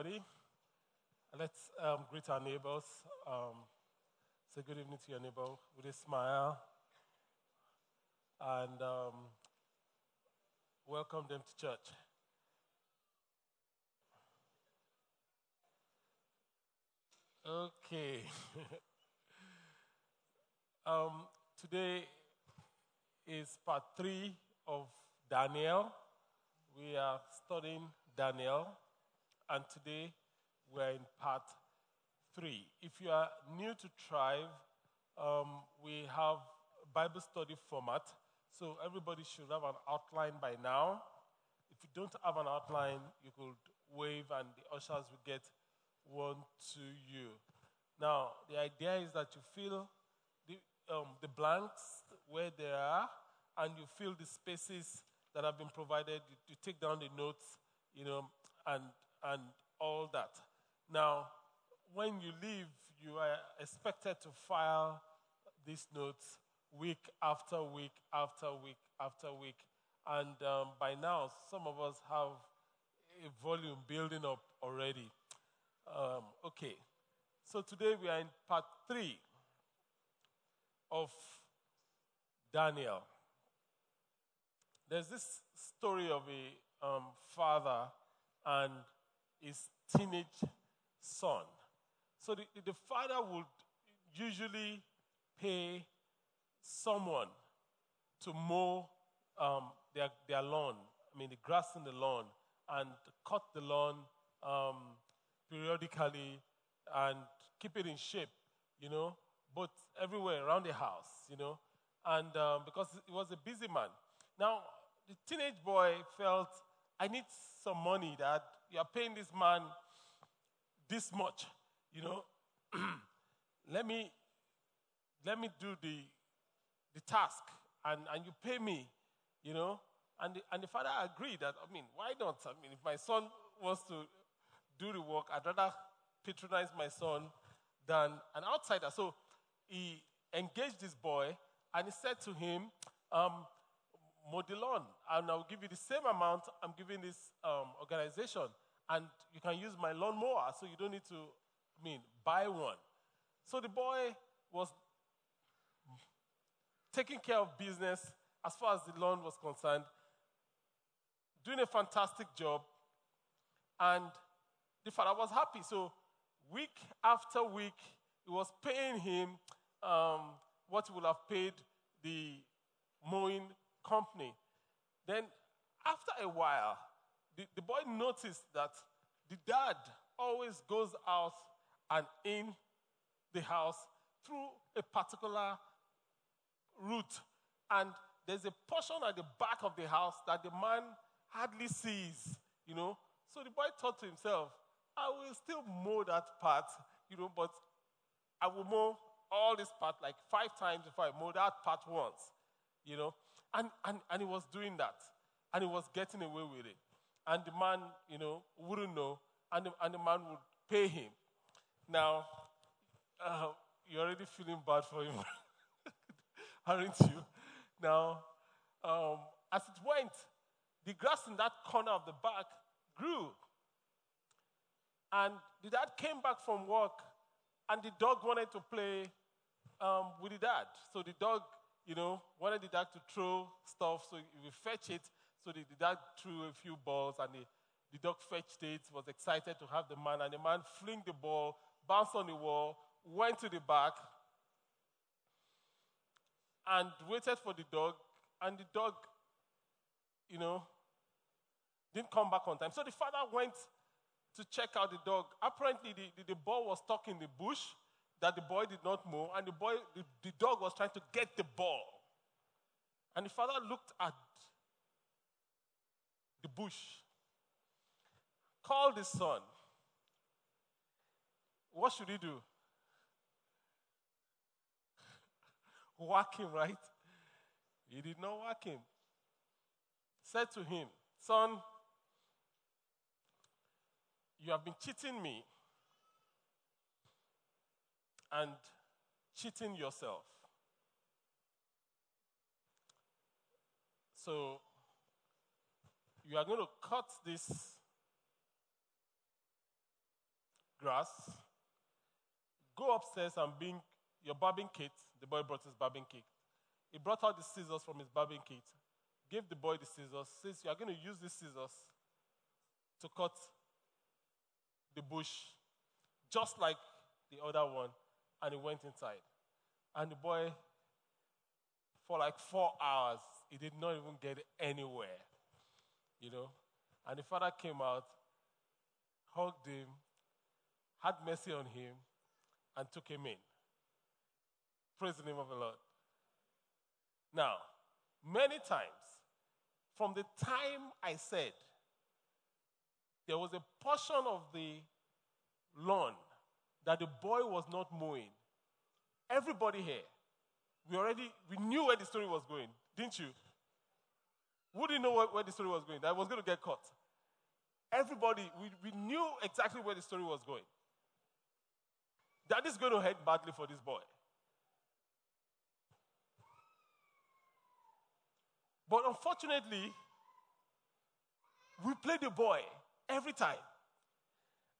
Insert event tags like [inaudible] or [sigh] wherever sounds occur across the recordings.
everybody. Let's um, greet our neighbors. Um, say good evening to your neighbor with a smile and um, welcome them to church. Okay. [laughs] um, today is part three of Daniel. We are studying Daniel, and today we're in part three. If you are new to Thrive, um, we have Bible study format, so everybody should have an outline by now. If you don't have an outline, you could wave, and the ushers will get one to you. Now, the idea is that you fill the, um, the blanks where they are, and you fill the spaces that have been provided. You, you take down the notes, you know, and and all that. Now, when you leave, you are expected to file these notes week after week after week after week. And um, by now, some of us have a volume building up already. Um, okay, so today we are in part three of Daniel. There's this story of a um, father and his teenage son. So the, the father would usually pay someone to mow um, their, their lawn, I mean, the grass in the lawn, and cut the lawn um, periodically and keep it in shape, you know, but everywhere around the house, you know, and um, because he was a busy man. Now, the teenage boy felt, I need some money, Dad. You are paying this man this much, you know. [clears throat] let me let me do the the task and, and you pay me, you know. And the, and the father agreed that, I mean, why not? I mean, if my son wants to do the work, I'd rather patronize my son than an outsider. So he engaged this boy and he said to him, um, the and I'll give you the same amount I'm giving this um, organization, and you can use my lawnmower, so you don't need to, I mean, buy one. So the boy was taking care of business as far as the lawn was concerned, doing a fantastic job, and the father was happy. So week after week, he was paying him um, what he would have paid the mowing company. Then, after a while, the, the boy noticed that the dad always goes out and in the house through a particular route. And there's a portion at the back of the house that the man hardly sees, you know. So the boy thought to himself, I will still mow that part, you know, but I will mow all this part like five times before I mow that part once, you know. And, and, and he was doing that. And he was getting away with it. And the man, you know, wouldn't know. And the, and the man would pay him. Now, uh, you're already feeling bad for him, [laughs] aren't you? Now, um, as it went, the grass in that corner of the back grew. And the dad came back from work, and the dog wanted to play um, with the dad. So the dog you know, wanted the dad to throw stuff, so we fetch it. So the, the dad threw a few balls, and the, the dog fetched it, was excited to have the man, and the man fling the ball, bounced on the wall, went to the back, and waited for the dog, and the dog, you know, didn't come back on time. So the father went to check out the dog. Apparently, the, the, the ball was stuck in the bush, that the boy did not move, and the boy, the, the dog was trying to get the ball. And the father looked at the bush, called his son. What should he do? [laughs] Whack him, right? He did not whack him. Said to him, Son, you have been cheating me and cheating yourself. So you are going to cut this grass, go upstairs and bring your barbing kit. The boy brought his barbing kit. He brought out the scissors from his barbing kit, gave the boy the scissors, says, You are going to use these scissors to cut the bush just like the other one. And he went inside. And the boy, for like four hours, he did not even get anywhere. You know? And the father came out, hugged him, had mercy on him, and took him in. Praise the name of the Lord. Now, many times, from the time I said, there was a portion of the lawn that the boy was not mowing. Everybody here, we already we knew where the story was going, didn't you? Who didn't know where, where the story was going? That I was going to get caught. Everybody, we, we knew exactly where the story was going. That is going to head badly for this boy. But unfortunately, we play the boy every time.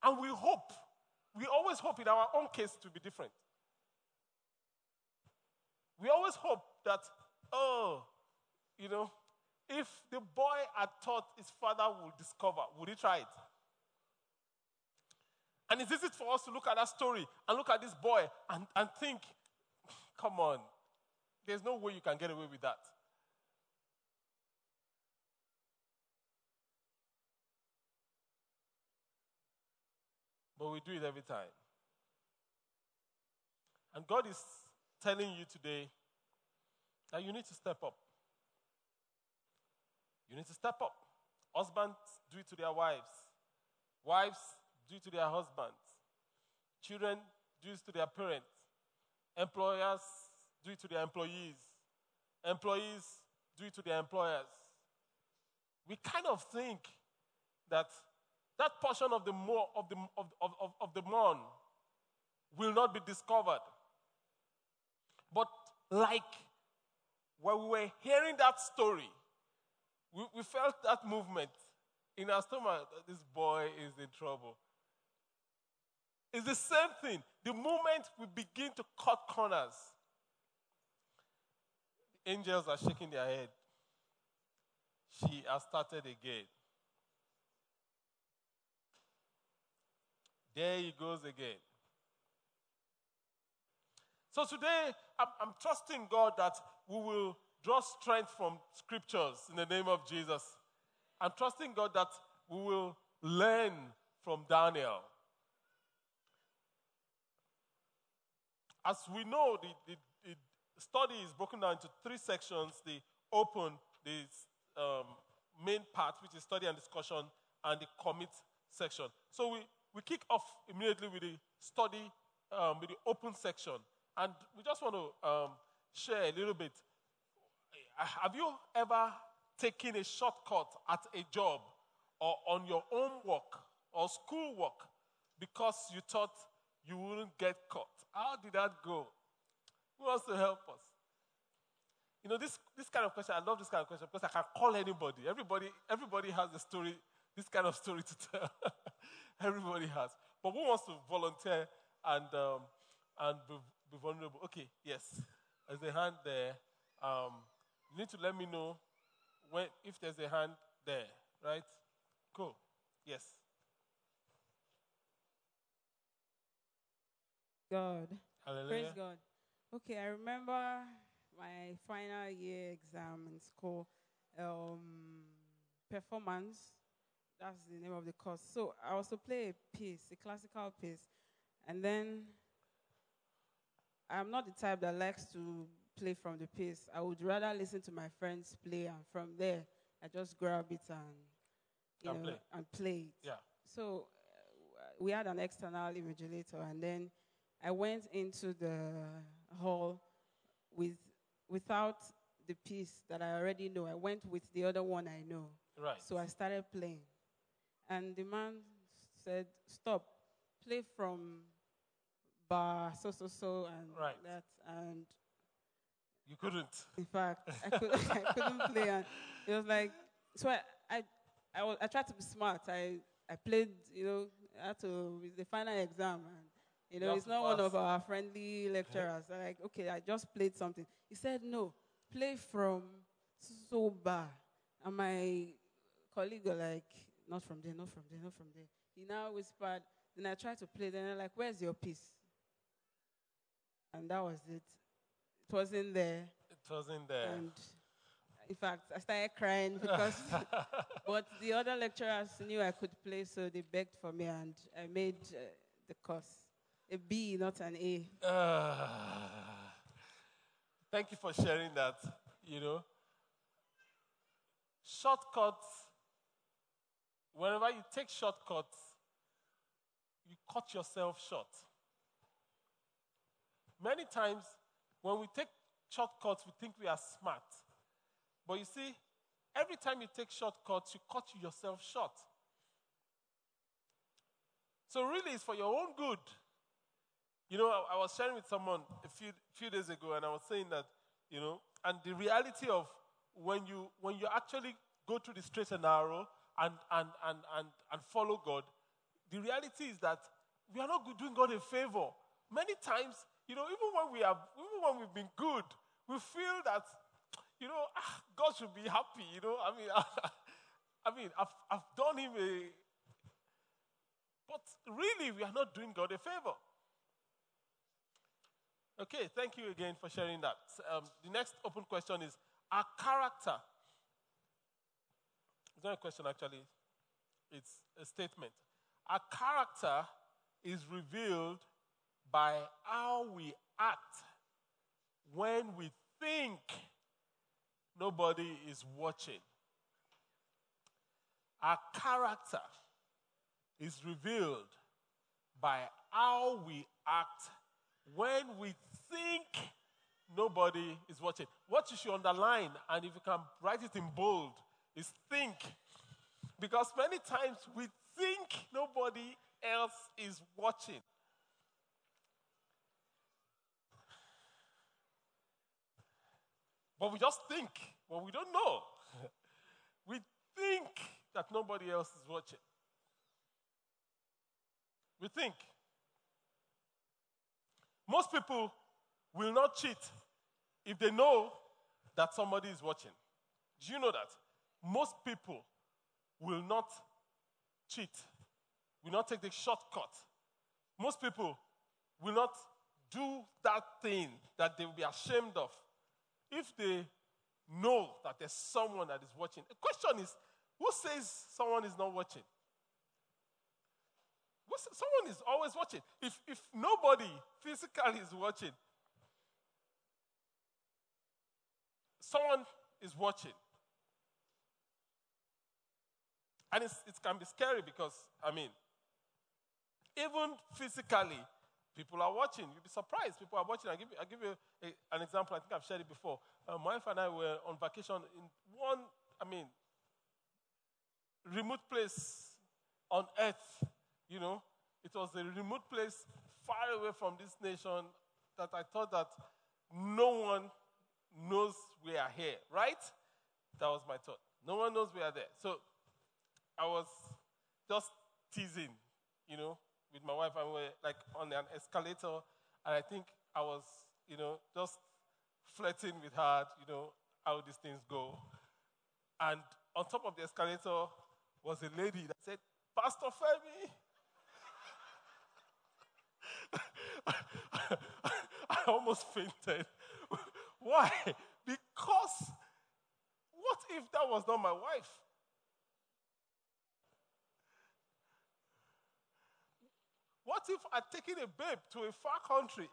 And we hope, we always hope in our own case to be different. We always hope that, oh, you know, if the boy had thought his father would discover, would he try it? And it's easy for us to look at that story and look at this boy and, and think, come on, there's no way you can get away with that. But we do it every time. And God is telling you today that you need to step up. You need to step up. Husbands do it to their wives. Wives do it to their husbands. Children do it to their parents. Employers do it to their employees. Employees do it to their employers. We kind of think that that portion of the, more, of the, of, of, of, the will not be discovered. But like when we were hearing that story, we, we felt that movement in our stomach this boy is in trouble. It's the same thing. The moment we begin to cut corners, angels are shaking their head. She has started again. There he goes again. So today, I'm, I'm, trusting God that we will draw strength from scriptures in the name of Jesus. I'm trusting God that we will learn from Daniel. As we know, the, the, the study is broken down into three sections the open, the um, main part, which is study and discussion, and the commit section. So we, we kick off immediately with the study, um, with the open section. And we just want to um, share a little bit. Have you ever taken a shortcut at a job or on your own work or school work because you thought you wouldn't get caught? How did that go? Who wants to help us? You know, this, this kind of question, I love this kind of question because I can call anybody. Everybody, everybody has a story, this kind of story to tell. [laughs] Everybody has. But who wants to volunteer and, um, and be, be, vulnerable? Okay, yes. There's a hand there. Um, you need to let me know when, if there's a hand there, right? Cool. Yes. God. Hallelujah. Praise God. Okay, I remember my final year exam in school um, performance that's the name of the course. So I also play a piece, a classical piece. And then I'm not the type that likes to play from the piece. I would rather listen to my friends play, and from there, I just grab it and, you and know, play. and play it. Yeah. So uh, we had an external invigilator, and then I went into the hall with, without the piece that I already know. I went with the other one I know. Right. So I started playing. And the man said, Stop, play from bar, so, so, so, and Right. that. And You couldn't. in fact, I, could, [laughs] I couldn't play. And it was like, so I, I, I, was, I tried to be smart. I, I played, you know, I had to, with the final exam. And, you know, it's not one of our friendly lecturers. Like, okay, I just played something. He said, no, play from so bar. And my colleague were like, not from there, not from there, not from there. He now whispered, then I tried to play, then I'm like, where's your piece? And that was it. It wasn't there. It wasn't there. And in fact, I started crying because, [laughs] but the other lecturers knew I could play, so they begged for me, and I made uh, the course a B, not an A. Ah. [sighs] thank you for sharing that. You know, shortcuts, whenever you take shortcuts, you cut yourself short. Many times, when we take shortcuts, we think we are smart. But you see, every time you take shortcuts, you cut yourself short. So, really, it's for your own good. You know, I, I was sharing with someone a few, few days ago, and I was saying that, you know, and the reality of when you, when you actually go through the straight and narrow and, and, and, and, and follow God, the reality is that we are not doing God a favor. Many times, you know, even when we have, even when we've been good, we feel that, you know, ah, God should be happy. You know, I mean, [laughs] I mean, I've, I've done him a, but really, we are not doing God a favor. Okay, thank you again for sharing that. Um, the next open question is Our character. It's not a question, actually, it's a statement. Our character is revealed by how we act when we think nobody is watching. Our character is revealed by how we act when we think nobody is watching. What you should underline, and if you can write it in bold, is think. Because many times we think nobody else is watching. But we just think, but we don't know. [laughs] we think that nobody else is watching. We think. Most people will not cheat if they know that somebody is watching. Do you know that? Most people will not cheat, will not take the shortcut. Most people will not do that thing that they will be ashamed of if they know that there's someone that is watching. The question is who says someone is not watching? Someone is always watching. If, if nobody physically is watching, someone is watching. And it can be scary because, I mean, even physically, people are watching. You'll be surprised. People are watching. I'll give you, I'll give you a- an example. I think I've shared it before. Uh, my wife and I were on vacation in one, I mean, remote place on earth. You know, it was a remote place far away from this nation that I thought that no one knows we are here, right? That was my thought. No one knows we are there. So I was just teasing, you know, with my wife, and we were like on an escalator, and I think I was, you know, just flirting with her, you know, how these things go. And on top of the escalator was a lady that said, Pastor Femi. [laughs] I almost fainted. [laughs] Why? Because what if that was not my wife? What if I'd a babe to a far country?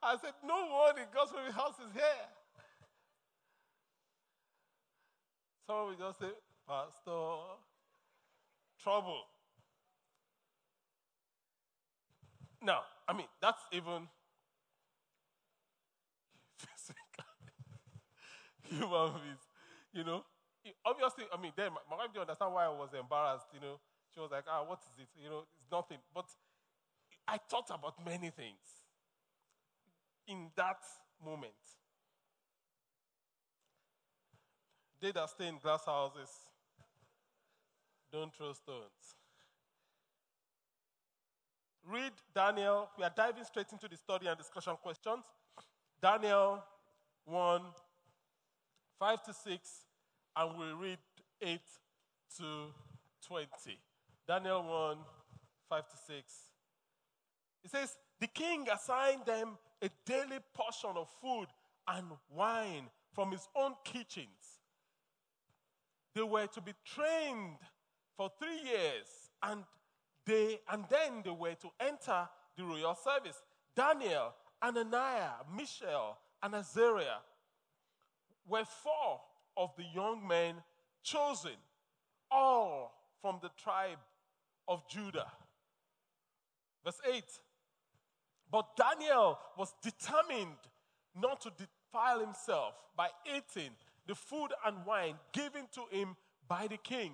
I said, No one in God's holy house is here. Someone will just say, Pastor, trouble. Now, I mean, that's even. [laughs] Human beings, you know. Obviously, I mean, then my, my wife didn't understand why I was embarrassed, you know. She was like, ah, what is it? You know, it's nothing. But I thought about many things in that moment. They that stay in glass houses don't throw stones. Read Daniel. We are diving straight into the study and discussion questions. Daniel 1, 5 to 6, and we read 8 to 20. Daniel 1, 5 to 6. It says, The king assigned them a daily portion of food and wine from his own kitchens. They were to be trained for three years, and they and then they were to enter the royal service. Daniel, Ananiah, Mishael, and Azariah were four of the young men chosen, all from the tribe of Judah. Verse 8 But Daniel was determined not to defile himself by eating the food and wine given to him by the king.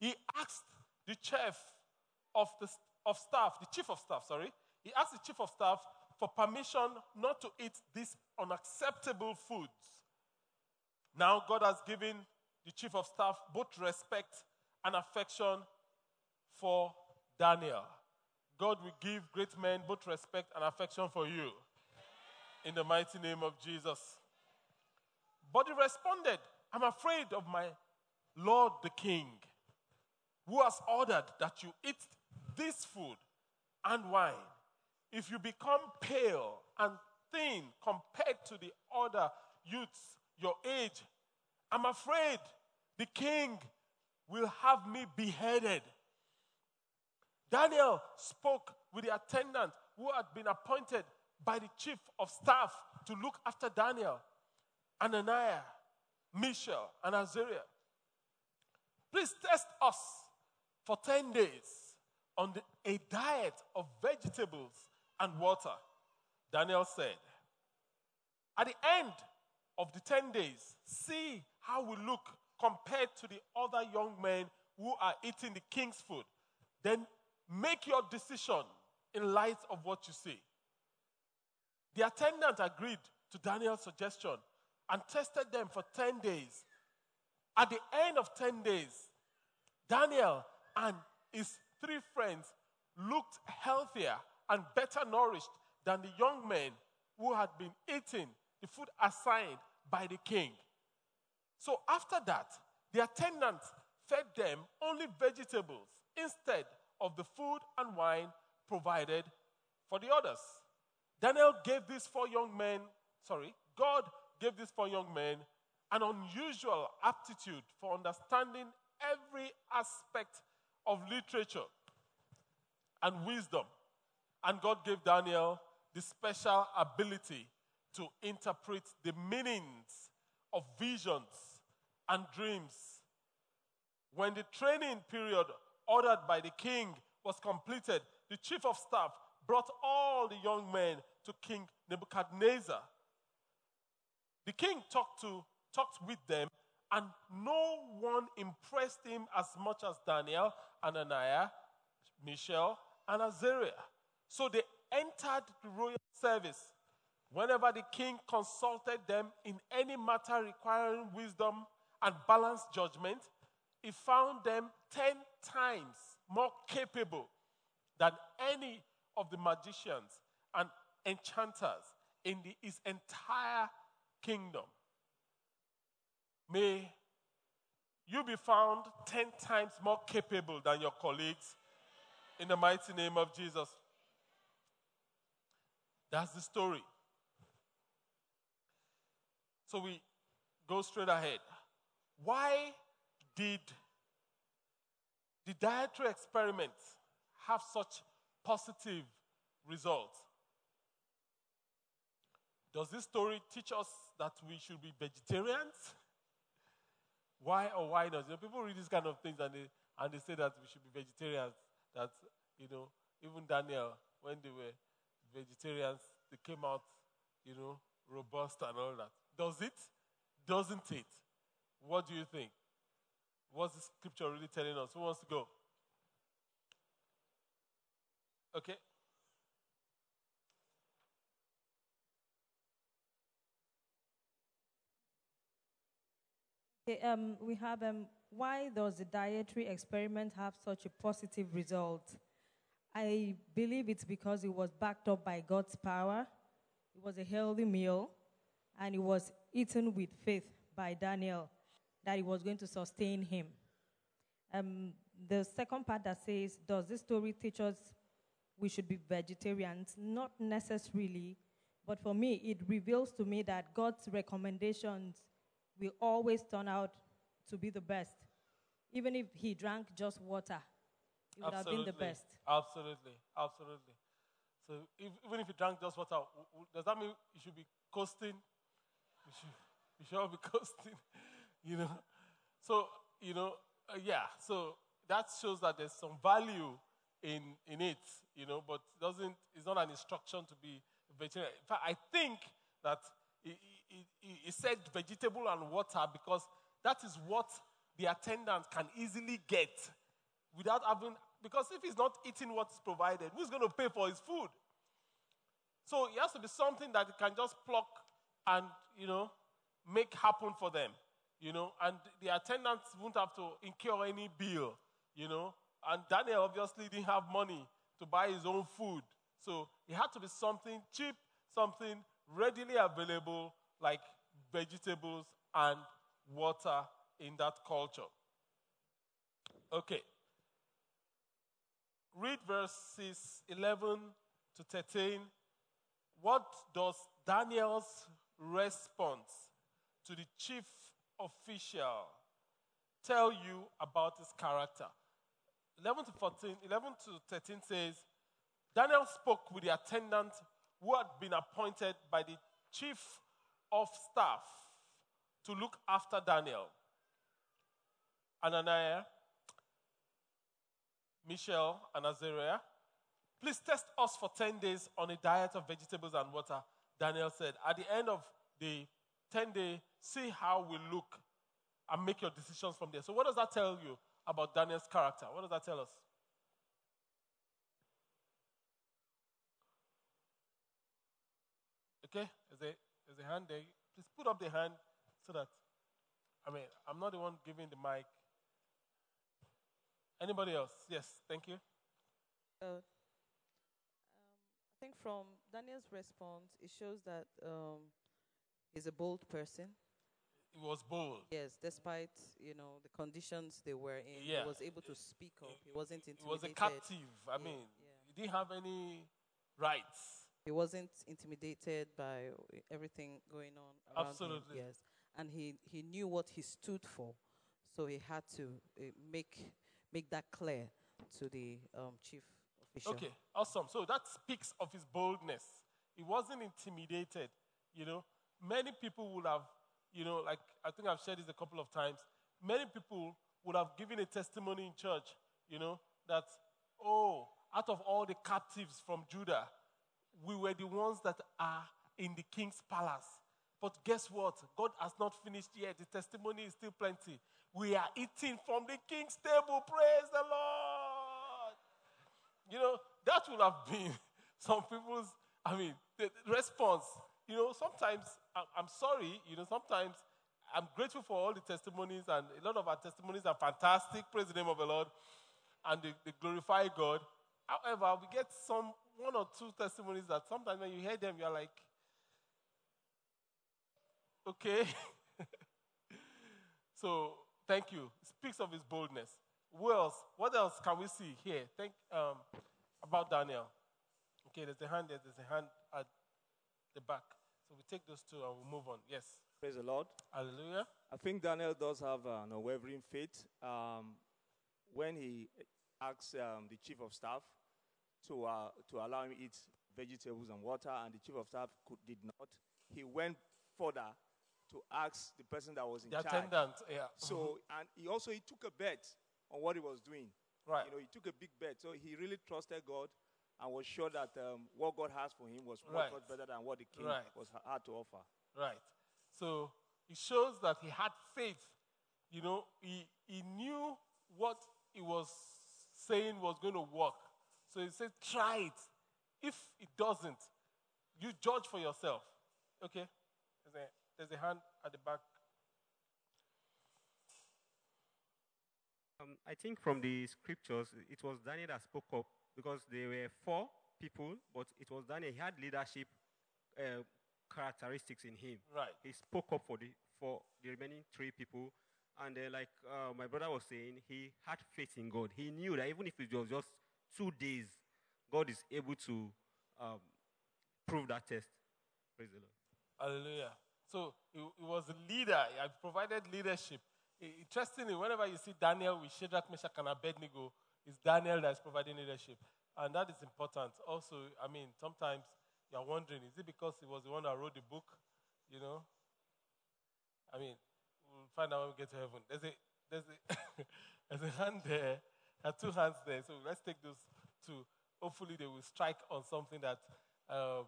He asked the chief of, the, of staff, the chief of staff, sorry, he asked the chief of staff for permission not to eat these unacceptable foods. Now, God has given the chief of staff both respect and affection for Daniel. God will give great men both respect and affection for you. In the mighty name of Jesus. But he responded, I'm afraid of my Lord the King, who has ordered that you eat this food and wine. If you become pale and thin compared to the other youths your age, I'm afraid the king will have me beheaded. Daniel spoke with the attendant who had been appointed by the chief of staff to look after Daniel, Ananiah, Mishael, and Azariah. Please test us for 10 days on the, a diet of vegetables and water. Daniel said, At the end of the 10 days, see how we look compared to the other young men who are eating the king's food. Then make your decision in light of what you see. The attendant agreed to Daniel's suggestion and tested them for 10 days. At the end of 10 days, Daniel and his three friends looked healthier and better nourished than the young men who had been eating the food assigned by the king. So after that, the attendant fed them only vegetables instead of the food and wine provided for the others. Daniel gave these four young men, sorry, God gave these four young men an unusual aptitude for understanding every aspect of literature and wisdom. And God gave Daniel the special ability to interpret the meanings of visions and dreams. When the training period ordered by the king was completed, the chief of staff brought all the young men to King Nebuchadnezzar. The king talked to talked with them, and no one impressed him as much as Daniel, Ananiah, Mishael, and Azariah. So they entered the royal service. Whenever the king consulted them in any matter requiring wisdom and balanced judgment, he found them 10 times more capable than any of the magicians and enchanters in the, his entire kingdom. May you be found 10 times more capable than your colleagues in the mighty name of Jesus. That's the story. So we go straight ahead. Why did the dietary experiment have such positive results? Does this story teach us that we should be vegetarians? Why or why not? You know, people read these kind of things and they, and they say that we should be vegetarians. That, you know, even Daniel, when they were vegetarians, they came out, you know, robust and all that. Does it? Doesn't it? What do you think? What's the scripture really telling us? Who wants to go? Okay? Okay, um, we have um, why does the dietary experiment have such a positive result? I believe it's because it was backed up by God's power. It was a healthy meal, and it was eaten with faith by Daniel that it was going to sustain him. Um, the second part that says, Does this story teach us we should be vegetarians? Not necessarily, but for me, it reveals to me that God's recommendations will always turn out to be the best. Even if he drank just water, it would Absolutely. have been the best. Absolutely. Absolutely. So if, even if he drank just water, does that mean you should be coasting? You should, you should all be [laughs] coasting, you know? [laughs] So, you know, uh, yeah, so that shows that there's some value in, in it, you know, but doesn't, it's not an instruction to be vegetarian. In fact, I think that he, he, he- said vegetable and water because that is what the attendant can easily get without having, because if he's not eating what's provided, who's going to pay for his food? So it has to be something that he can just pluck and, you know, make happen for them, you know, and the attendants won't have to incur any bill, you know. And Daniel obviously didn't have money to buy his own food. So it had to be something cheap, something readily available, like vegetables and water in that culture. Okay. Read verses 11 to 13. What does Daniel's response to the chief official tell you about his character? 11 to 14, 11 to 13 says, Daniel spoke with the attendant who had been appointed by the chief of staff to look after Daniel. Ananiah, Mishael, and Azariah, please test us for 10 days on a diet of vegetables and water. Daniel said, At the end of the 10 day, see how we look and make your decisions from there. So, what does that tell you about Daniel's character? What does that tell us? Okay, there's a, a hand there. Please put up the hand so that, I mean, I'm not the one giving the mic. Anybody else? Yes, thank you. Uh, um, I think from Daniel's response, it shows that um, he's a bold person. He was bold. Yes, despite you know the conditions they were in, Yeah. he was able to speak up. He wasn't intimidated. He was a captive. I Yeah, mean, yeah. he didn't have any rights. He wasn't intimidated by everything going on around Absolutely. him. Yes, and he he knew what he stood for, so he had to uh, make make that clear to the um, chief official. Okay, awesome. So that speaks of his boldness. He wasn't intimidated. You know, many people would have, you know, like I think I've shared this a couple of times. Many people would have given a testimony in church, you know, that, oh, out of all the captives from Judah, we were the ones that are in the king's palace. But guess what? God has not finished yet. The testimony is still plenty. We are eating from the king's table. Praise the Lord. You know, that would have been [laughs] some people's, I mean, the response. You know, sometimes I'm sorry, you know, sometimes I'm grateful for all the testimonies, and a lot of our testimonies are fantastic. Praise the name of the Lord. And they, they glorify God. However, we get some one or two testimonies that sometimes when you hear them, you're like, okay. [laughs] so thank you. It speaks of his boldness. Who else? What else can we see here? Think um, about Daniel. Okay, there's a hand there. There's a hand at the back. So we take those two and we move on. Yes. Praise the Lord. Hallelujah. I think Daniel does have an unwavering faith. Um, when he asks um, the chief of staff to, uh, to allow him eat vegetables and water, and the chief of staff could, did not, he went further to ask the person that was in The charge. attendant. Yeah. So, and he also he took a bet on what he was doing. Right. You know, he took a big bet. So he really trusted God and was sure that um, what God has for him was Right. much, much better than what the king Right. was had to offer. Right. So it shows that he had faith. You know, he, he knew what he was saying was going to work. So he said, try it. If it doesn't, you judge for yourself. Okay? There's a, there's a hand at the back. Um, I think from the scriptures, it was Daniel that spoke up because there were four people, but it was Daniel. He had leadership uh, characteristics in him. Right. He spoke up for the for the remaining three people, and uh, like uh, my brother was saying, he had faith in God. He knew that even if it was just two days, God is able to um, prove that test. Praise the Lord. Hallelujah. So he, was a leader. He provided leadership. Interestingly, whenever you see Daniel with Shadrach, Meshach, and Abednego, it's Daniel that's providing leadership. And that is important. Also, I mean, sometimes you're wondering, is it because he was the one that wrote the book? You know? I mean, we'll find out when we get to heaven. There's a, there's a, [laughs] there's a hand there. There are two hands there. So let's take those two. Hopefully, they will strike on something that um,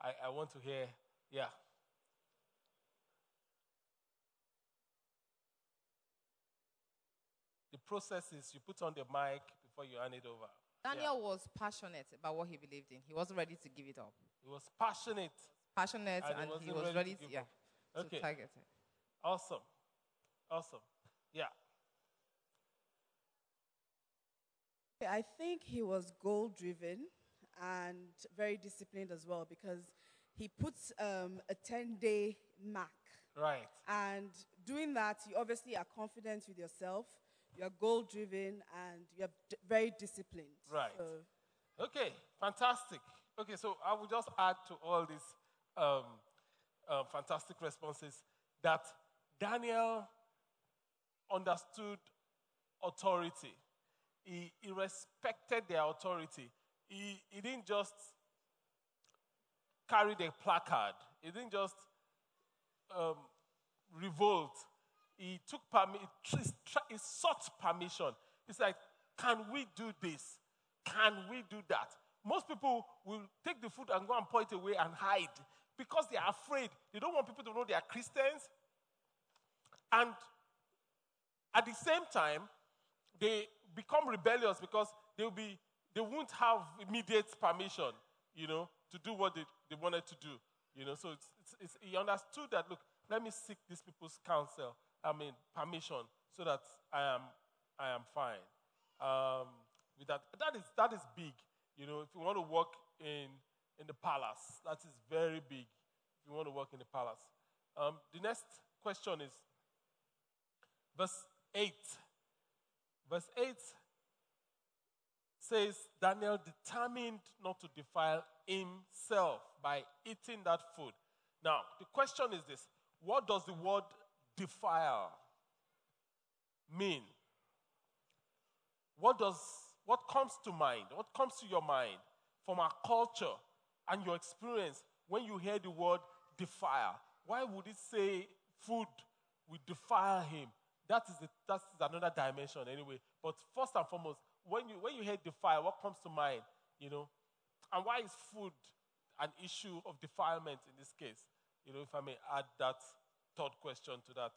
I, I want to hear. Yeah. The process is you put on the mic before you hand it over. Daniel was passionate about what he believed in. He wasn't ready to give it up. He was passionate. Passionate, And he and, he wasn't was ready ready to to, yeah, up. to target it. Awesome. Awesome. Yeah. I think he was goal driven and very disciplined as well because he puts um, a 10 day mark. Right. And doing that, you obviously are confident with yourself, you are goal driven, and you are d- very disciplined. Right. So, Okay, fantastic. Okay, so I will just add to all these um, uh, fantastic responses that Daniel understood authority. He, he respected their authority. He, he didn't just carry the placard. He didn't just um, revolt. He took permi- he, he sought permission. He's like, "Can we do this? Can we do that?" Most people will take the food and go and point away and hide because they are afraid. They don't want people to know they are Christians. And at the same time, they become rebellious because they'll be they won't have immediate permission, you know, to do what they, they wanted to do. You know, so it's, it's, it's, he understood that look, let me seek these people's counsel, I mean permission, so that I am I am fine. Um, with that, that is that is big. You know, if you want to work in in the palace, that is very big. If you want to work in the palace. Um, the next question is verse 8. Verse 8 says Daniel determined not to defile himself by eating that food. Now, the question is this what does the word defile mean? What does what comes to mind? What comes to your mind from our culture and your experience when you hear the word defile? Why would it say food will defile him? That is, the, that is another dimension anyway. But first and foremost, when you, when you hear defile, what comes to mind? You know? And why is food an issue of defilement in this case? You know, if I may add that third question to that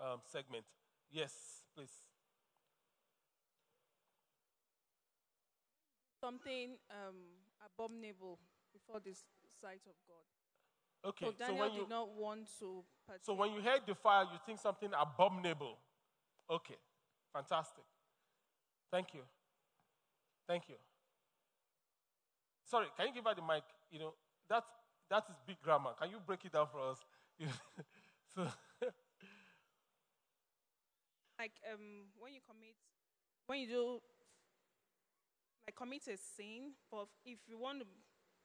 um, segment. Yes, please. Something um, abominable before the sight of God. Okay, so so when you did not want to partake. So when you hear defile, you think something abominable. Okay, fantastic. Thank you. Thank you. Sorry, can you give her the mic? You know, that, that is big grammar. Can you break it down for us? [laughs] You know, so, [laughs] like um, when you commit, when you do, like commit a sin, but if you want to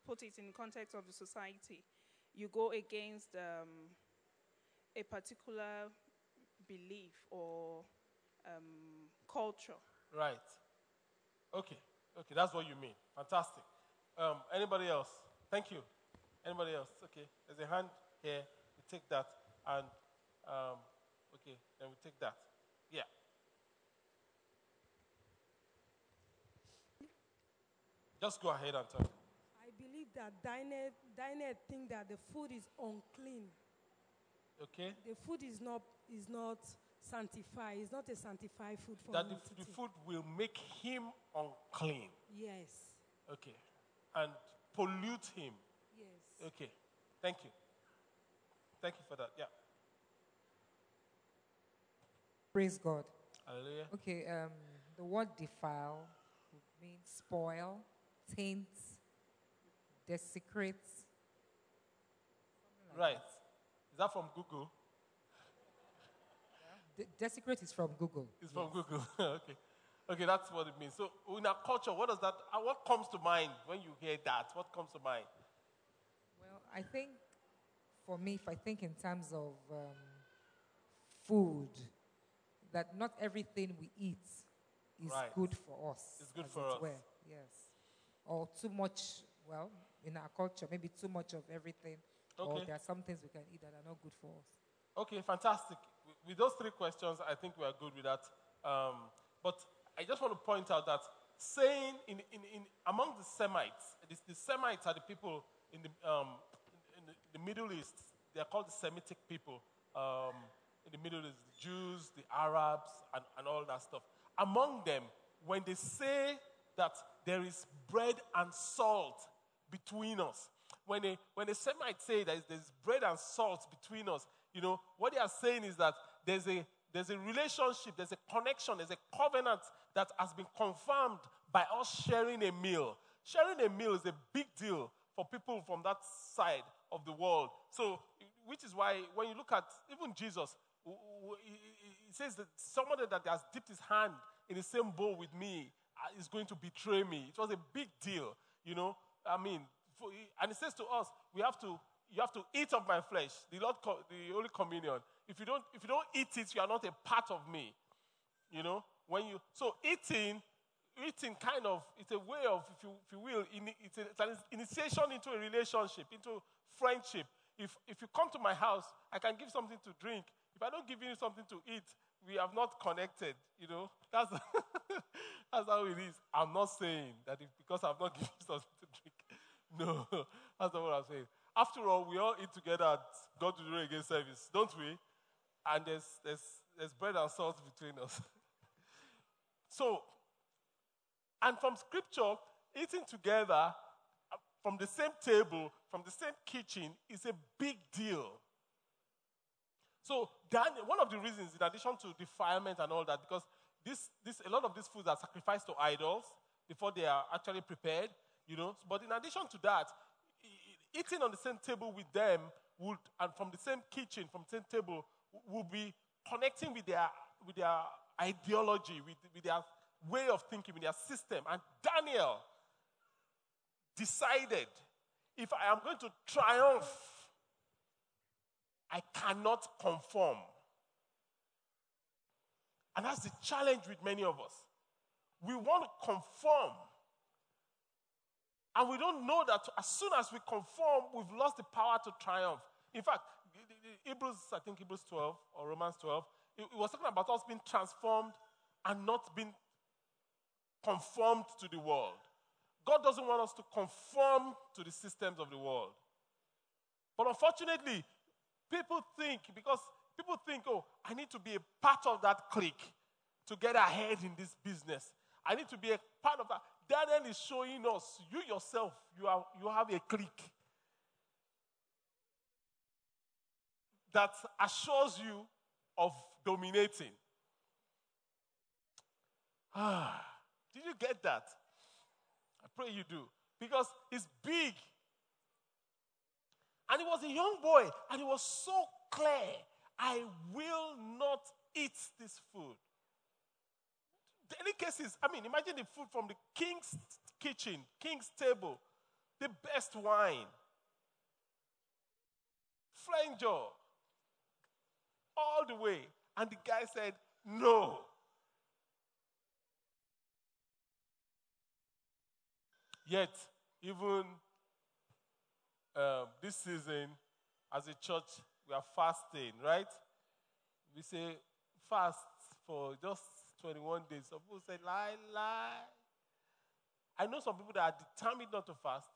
put it in context of the society, you go against um, a particular belief or um, culture. right. Okay, okay, that's what you mean. Fantastic. Um, anybody else? Thank you. Anybody else? Okay, there's a hand here. We take that, and um, okay, then we take that. Yeah. Just go ahead and talk. I believe that Daniel, Daniel think that the food is unclean. Okay? The food is not is not sanctified. It's not a sanctified food for That the, him to the food will make him unclean. Yes. Okay. And pollute him. Yes. Okay. Thank you. Thank you for that. Yeah. Praise God. Hallelujah. Okay, um, the word defile means spoil, taint, desecrate. like Right. that. Is that from Google? De- desecrate is from Google. It's from Google. [laughs] okay. Okay, that's what it means. So in our culture, what does that uh, what comes to mind when you hear that? What comes to mind? Well, I think for me, if I think in terms of um, food, that not everything we eat is Right. good for us. It's good for it us. were, Yes. Or too much, well, in our culture, maybe too much of everything. Or Okay. there are some things we can eat that are not good for us. Okay, fantastic. With- those three questions, I think we are good with that. Um, but I just want to point out that saying in, in, in among the Semites, this, the Semites are the people in the, um, in, the, the Middle East. They are called the Semitic people. Um, in the Middle East, the Jews, the Arabs, and, and all that stuff. Among them, when they say that there is bread and salt between us, when a, when a Semite say that there's bread and salt between us, you know, what they are saying is that there's a, there's a relationship, there's a connection, there's a covenant that has been confirmed by us sharing a meal. Sharing a meal is a big deal for people from that side of the world. So, which is why when you look at even Jesus, he says that somebody that has dipped his hand in the same bowl with me uh, is going to betray me. It was a big deal, you know. I mean, for, and it says to us, we have to, you have to eat of my flesh, the Lord, the Holy Communion. If you don't, if you don't eat it, you are not a part of me. You know, when you so eating, eating kind of it's a way of, if you, if you will, in, it's, a, it's an initiation into a relationship, into friendship. If if you come to my house, I can give something to drink. If I don't give you something to eat, we have not connected. You know, that's [laughs] that's how it is. I'm not saying that if, because I've not [laughs] given you something to drink. No, [laughs] that's not what I'm saying. After all, we all eat together at God to do again service, don't we? And there's, there's, there's bread and salt between us. so, and from scripture, eating together uh, from the same table, from the same kitchen, is a big deal. So, Daniel, one of the reasons, in addition to defilement and all that, because this, this, a lot of these foods are sacrificed to idols before they are actually prepared, you know. But in addition to that, eating on the same table with them would, and from the same kitchen, from the same table, w- will be connecting with their, with their ideology, with, with their way of thinking, with their system. And Daniel decided if I am going to triumph, I cannot conform. And that's the challenge with many of us. We want to conform. And we don't know that as soon as we conform, we've lost the power to triumph. In fact, Hebrews, I think Hebrews 12 or Romans 12, it, it was talking about us being transformed and not being conformed to the world. God doesn't want us to conform to the systems of the world. But unfortunately, people think, because people think, oh, I need to be a part of that clique to get ahead in this business. I need to be a part of that. Daniel is showing us, you yourself, you, are, you have a clique that assures you of dominating. Ah, did you get that? I pray you do. Because it's big. And he was a young boy, and he was so clear I will not eat this food. Any Delicacies, I mean, imagine the food from the king's kitchen, king's table, the best wine, flanger, all the way. And the guy said, No. Yet, even um, this season, as a church, we are fasting, right? We say fast for just 21 days. Some people say, lie, lie. I know some people that are determined not to fast.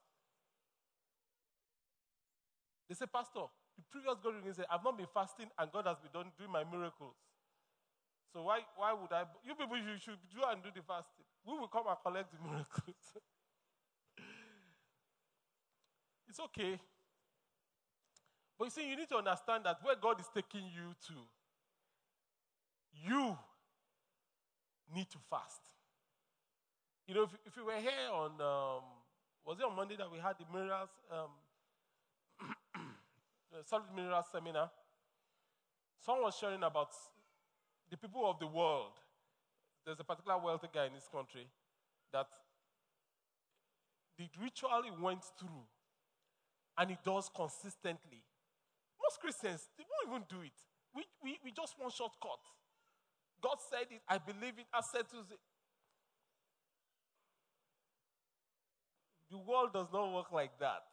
They say, Pastor, the previous God said, I've not been fasting and God has been doing my miracles. So why, why would I? You people you should do and do the fasting. We will come and collect the [laughs] miracles. It's okay. But you see, you need to understand that where God is taking you to, you need to fast. You know, if, if you were here on, um, was it on Monday that we had the mirrors, um, [clears throat] the solid mirrors seminar? Someone was sharing about the people of the world. There's a particular wealthy guy in this country that the ritual he went through and he does consistently. Most Christians, they won't even do it. We, we, we just want shortcut. God said it, I believe it, I said to. The world does not work like that.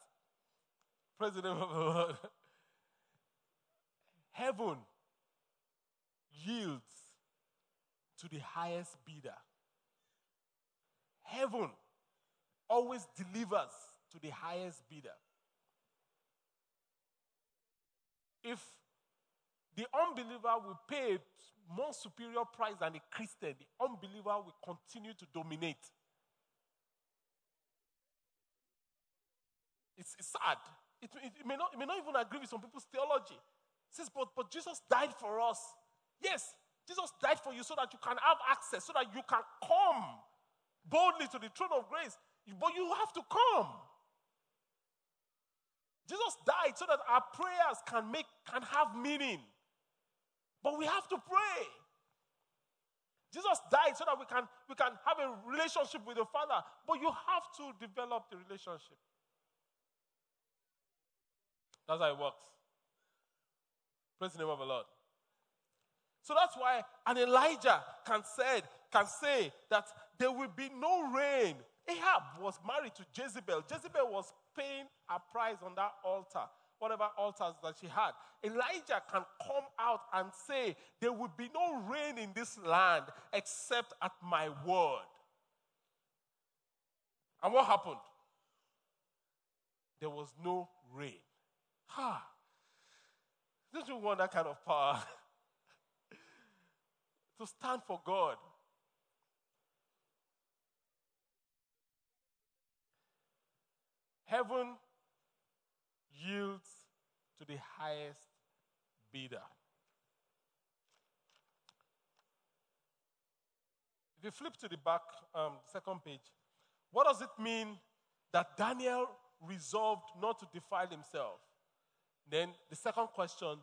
President of the Lord. [laughs] Heaven yields to the highest bidder. Heaven always delivers to the highest bidder. If the unbeliever will pay a more superior price than a Christian, the unbeliever will continue to dominate. It's, it's sad. It, it, it, may not, it may not even agree with some people's theology. It says, but, but Jesus died for us. Yes, Jesus died for you so that you can have access, so that you can come boldly to the throne of grace. But you have to come. Jesus died so that our prayers can make can have meaning. But we have to pray. Jesus died so that we can, we can have a relationship with the Father. But you have to develop the relationship. That's how it works. Praise the name of the Lord. So that's why an Elijah can say, can say that there will be no rain. Ahab was married to Jezebel. Jezebel was paying a price on that altar, whatever altars that she had. Elijah can come out and say, There will be no rain in this land except at my word. And what happened? There was no rain. Ha! Don't you want that kind of power? [laughs] to stand for God. Heaven yields to the highest bidder. If you flip to the back, um, second page, what does it mean that Daniel resolved not to defile himself? Then the second question,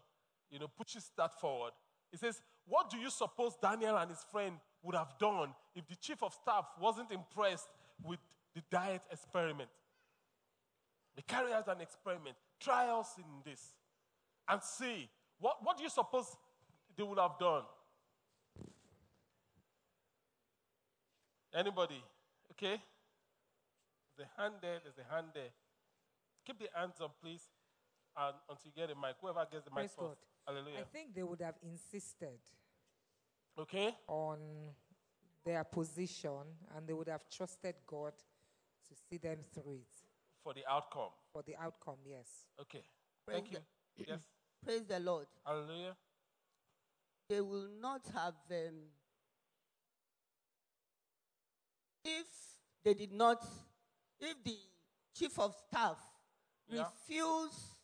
you know, pushes that forward. It says, What do you suppose Daniel and his friend would have done if the chief of staff wasn't impressed with the diet experiment? They carry out an experiment. Try us in this and see. What, what do you suppose they would have done? Anybody? Okay? There's a hand there, there's a hand there. Keep the hands up, please, and until you get a mic. Whoever gets the Praise mic first. God. Hallelujah. I think they would have insisted Okay? on their position and they would have trusted God to see them through it For the outcome. for the outcome, yes. Okay. Praise Thank you. Yes. [clears throat] Praise the Lord. Hallelujah. They will not have, um, if they did not, if the chief of staff Yeah. refuse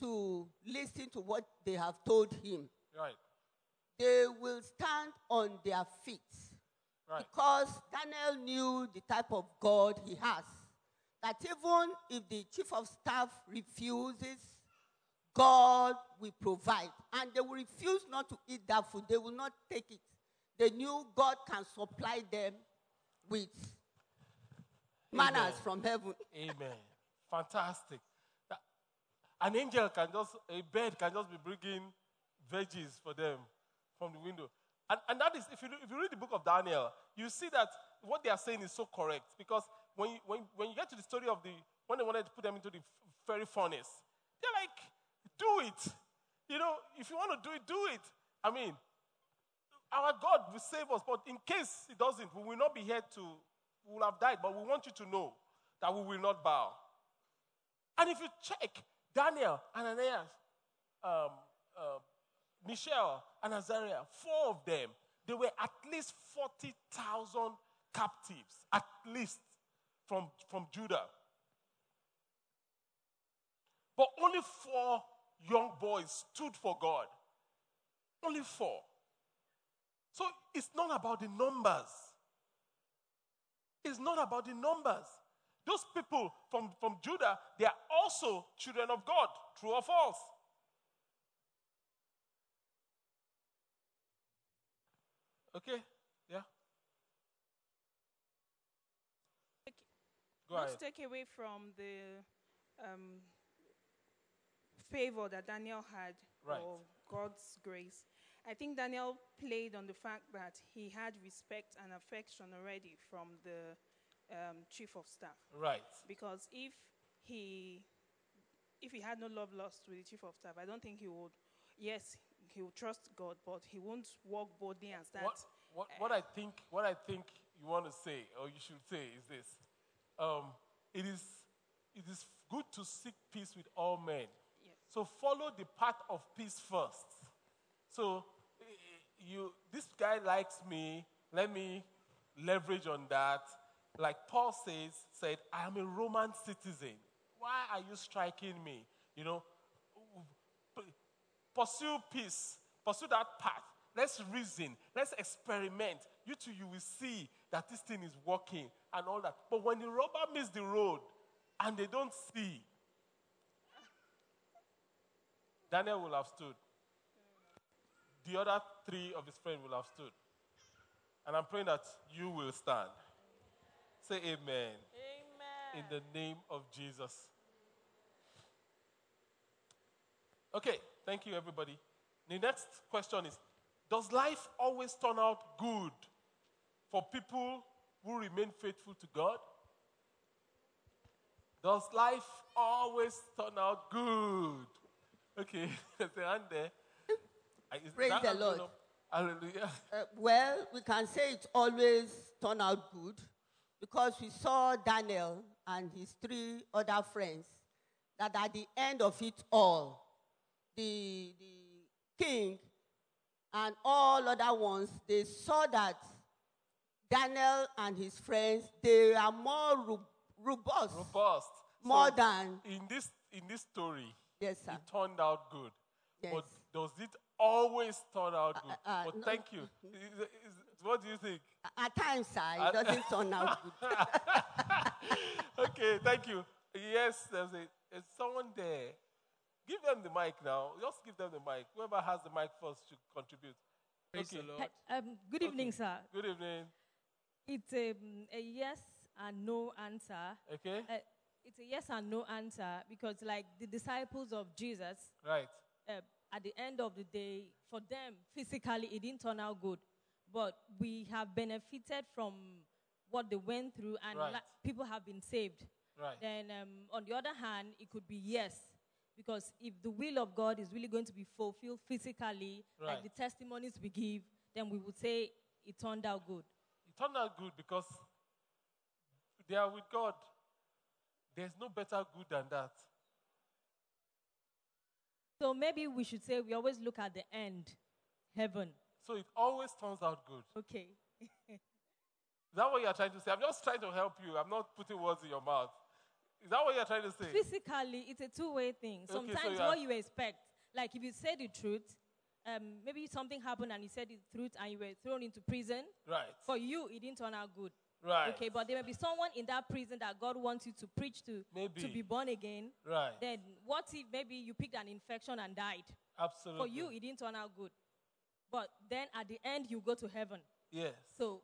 to listen to what they have told him, Right. they will stand on their feet. Right. Because Daniel knew the type of God he has. That even if the chief of staff refuses, God will provide. And they will refuse not to eat that food. They will not take it. They knew God can supply them with manners Amen. from heaven. Amen. Fantastic. That- An angel can just, a bird can just be bringing veggies for them from the window. And, and that is, if you, if you read the book of Daniel, you see that what they are saying is so correct. Because when you, when, when you get to the story of the, when they wanted to put them into the fiery furnace, they're like, do it. You know, if you want to do it, do it. I mean, our God will save us, but in case He doesn't, we will not be here to, we will have died, but we want you to know that we will not bow. And if you check Daniel, Ananias, um, uh, Mishael, and Azariah, four of them, they were at least 40,000 captives. At least from, from Judah. But only four young boys stood for God. Only four. So it's not about the numbers. It's not about the numbers. Those people from, from Judah, they are also children of God, true or false. Okay? Yeah? Go Not ahead. take away from the um, favor that Daniel had Right. or God's grace. I think Daniel played on the fact that he had respect and affection already from the um, chief of staff. Right. Because if he if he had no love lost with the chief of staff, I don't think he would. Yes, he will trust God, but he won't walk boldly and start. What, what, what I think, what I think you want to say, or you should say, is this: um, it is, it is good to seek peace with all men. So follow the path of peace first. So eh, you, this guy likes me. Let me leverage on that. Like Paul says, said, I am a Roman citizen. Why are you striking me? You know, pursue peace, pursue that path. Let's reason, let's experiment. You too, you will see that this thing is working and all that. But when the rubber meets the road and they don't see, Daniel will have stood. The other three of his friends will have stood. And I'm praying that you will stand. Say amen. Amen. In the name of Jesus. Okay, thank you, everybody. The next question is Does life always turn out good for people who remain faithful to God? Does life always turn out good? Okay, [laughs] there's a hand there. Is Praise the Lord. up? Hallelujah. [laughs] Uh, well, we can say it always turned out good because we saw Daniel and his three other friends that at the end of it all, the, the king and all other ones, they saw that Daniel and his friends, they are more robust. Robust. More So, than, in this in this story, yes, sir. it turned out good. Yes. But does it always turn out good? uh, but no. thank you. Is- is- what do you think? At times, sir, Uh, it doesn't turn out [laughs] good. [laughs] okay, thank you. Yes, there's a there's someone there. Give them the mic now. Just give them the mic. Whoever has the mic first should contribute. Praise okay. the Lord. Um, good evening, sir. Good evening. It's a, a yes and no answer. Okay. Uh, it's a yes and no answer because, like the disciples of Jesus, Right. uh, at the end of the day, for them, physically, it didn't turn out good. But we have benefited from what they went through, and Right. la- people have been saved. Right. Then, um, on the other hand, it could be yes. Because if the will of God is really going to be fulfilled physically, Right. like the testimonies we give, then we would say it turned out good. It turned out good because they are with God. There's no better good than that. So maybe we should say we always look at the end, heaven. So it always turns out good. Okay. [laughs] Is that what you're trying to say? I'm just trying to help you. I'm not putting words in your mouth. Is that what you're trying to say? Physically, it's a two-way thing. Okay, so Sometimes what you expect, like if you say the truth, um, maybe something happened and you said the truth and you were thrown into prison. Right. For you, it didn't turn out good. Right. Okay, but there may be someone in that prison that God wants you to preach to Maybe. to be born again. Right. Then what if maybe you picked an infection and died? Absolutely. For you, it didn't turn out good. But then at the end, you go to heaven. Yes. So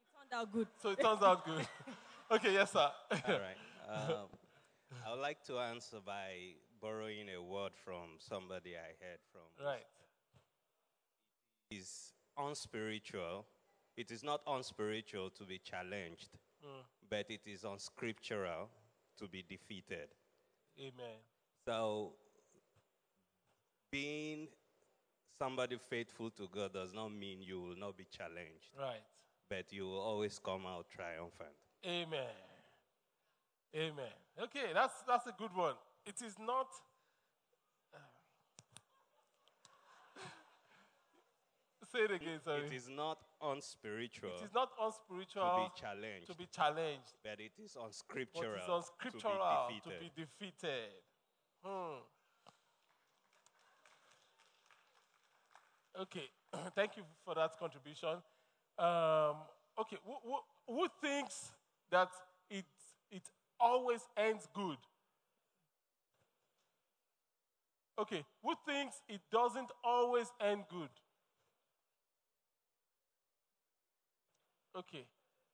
it turned out good. So it turns out good. [laughs] okay, yes, sir. All right. Um, I would like to answer by borrowing a word from somebody I heard from. Right. Is unspiritual. It is not unspiritual to be challenged, Mm. but it is unscriptural to be defeated. Amen. So, being somebody faithful to God does not mean you will not be challenged, Right. but you will always come out triumphant. Amen. Amen. Okay, that's that's a good one. It is not. Say it again, sorry. It is not unspiritual. It is not unspiritual to be challenged. To be challenged. But it is unscriptural. But it's unscriptural to be defeated. To be defeated. Hmm. Okay, [clears throat] thank you for that contribution. Um, okay, who, who, who thinks that it, it always ends good? Okay, who thinks it doesn't always end good? Okay,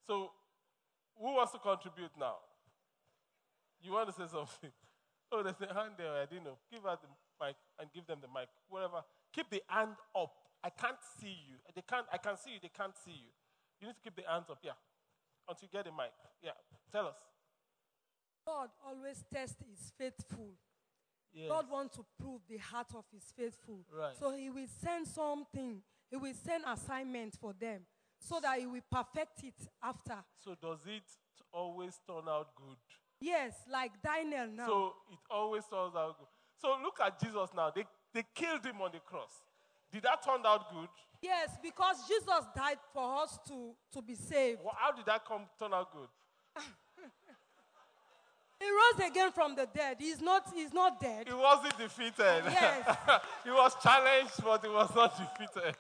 so who wants to contribute now? You want to say something? [laughs] Oh, there's a hand there. I didn't know. Give her the mic and give them the mic. Whatever. Keep the hand up. I can't see you. They can't. I can see you. They can't see you. You need to keep the hands up. Yeah. Until you get the mic. Yeah. Tell us. God always tests his faithful. Yes. God wants to prove the heart of his faithful. Right. So he will send something. He will send assignment for them so that he will perfect it after. So does it always turn out good? Yes, like Daniel now. So it always turns out good. So look at Jesus now. They, they killed him on the cross. Did that turn out good? Yes, because Jesus died for us to, to be saved. Well, how did that come turn out good? [laughs] he rose again from the dead. He's not, he's not dead. He wasn't defeated. Yes. [laughs] he was challenged, but he was not defeated.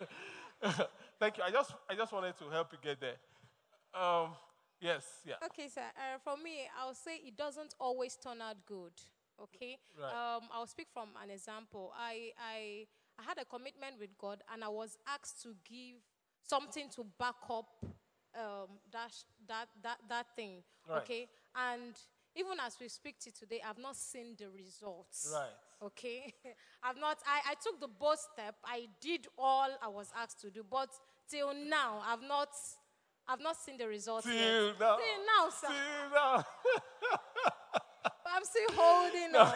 [laughs] Thank you. I just, I just wanted to help you get there. Um, yes, yeah. Okay, sir. Uh, for me, I'll say it doesn't always turn out good. Okay. Right. Um, I'll speak from an example. I, I, I had a commitment with God, and I was asked to give something to back up um, that, that, that, that thing. Right. Okay. And even as we speak to today, I've not seen the results. Right. Okay. [laughs] I've not, I, I took the bold step. I did all I was asked to do. But till now, I've not, I've not seen the results Till yet. now. Till now, sir. Till now. [laughs] I'm still holding no, on.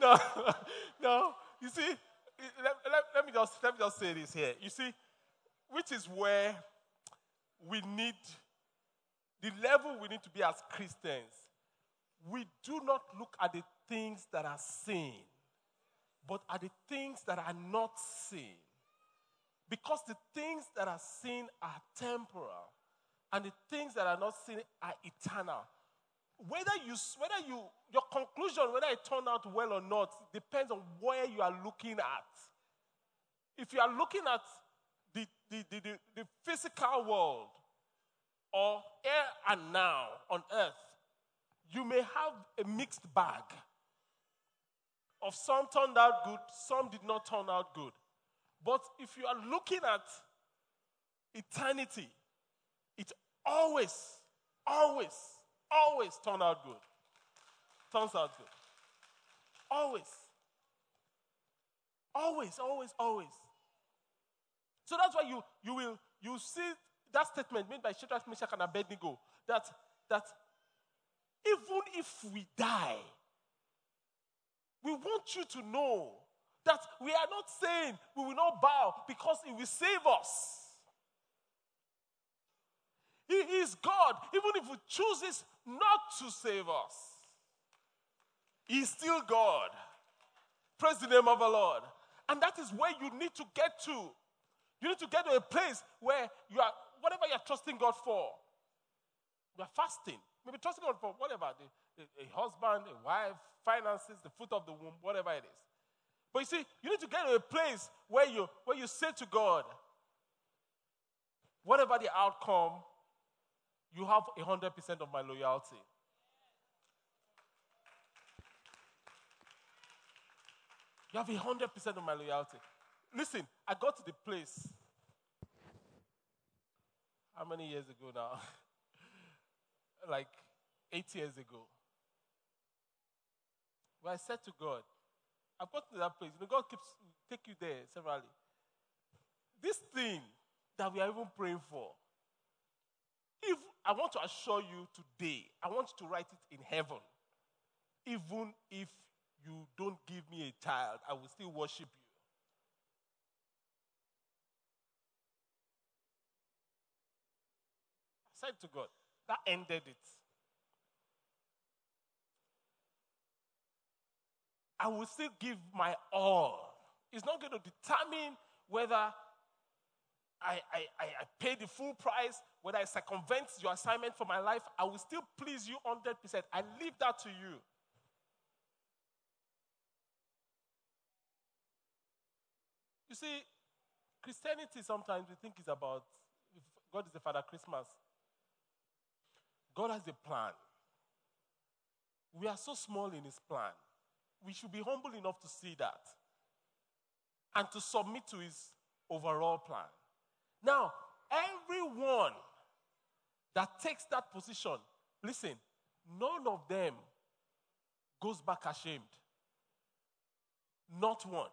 [laughs] no, no. You see, let, let, let, me just, let me just say this here. You see, which is where we need, the level we need to be as Christians. We do not look at the things that are seen, but at the things that are not seen. Because the things that are seen are temporal, and the things that are not seen are eternal. Whether you, whether you, your conclusion, whether it turned out well or not, depends on where you are looking at. If you are looking at the, the, the, the, the physical world or here and now on earth, you may have a mixed bag of some turned out good, some did not turn out good. But if you are looking at eternity, it always, always, always turn out good. Turns out good. Always. Always, always, always. So that's why you, you will you see that statement made by Shadrach, Meshach, and Abednego that, that even if we die, we want you to know that we are not saying we will not bow because He will save us. He is God, even if He chooses not to save us. He's still God. Praise the name of the Lord. And that is where you need to get to. You need to get to a place where you are, whatever you're trusting God for, you are fasting. Maybe trusting God for whatever the, a, a husband, a wife, finances, the fruit of the womb, whatever it is. But you see, you need to get to a place where you, where you say to God, whatever the outcome, you have 100% of my loyalty. You have 100% of my loyalty. Listen, I got to the place. How many years ago now? [laughs] like eight years ago. Where I said to God, I've got to that place. You know, God keeps take you there severally. This thing that we are even praying for, if I want to assure you today, I want you to write it in heaven. Even if you don't give me a child, I will still worship you. I said to God, that ended it. I will still give my all. It's not going to determine whether I, I, I, pay the full price, whether I circumvent your assignment for my life, I will still please you 100%. I leave that to you. You see, Christianity sometimes we think is about God is the Father Christmas. God has a plan. We are so small in His plan. We should be humble enough to see that and to submit to His overall plan. Now, everyone that takes that position, listen, none of them goes back ashamed. Not one.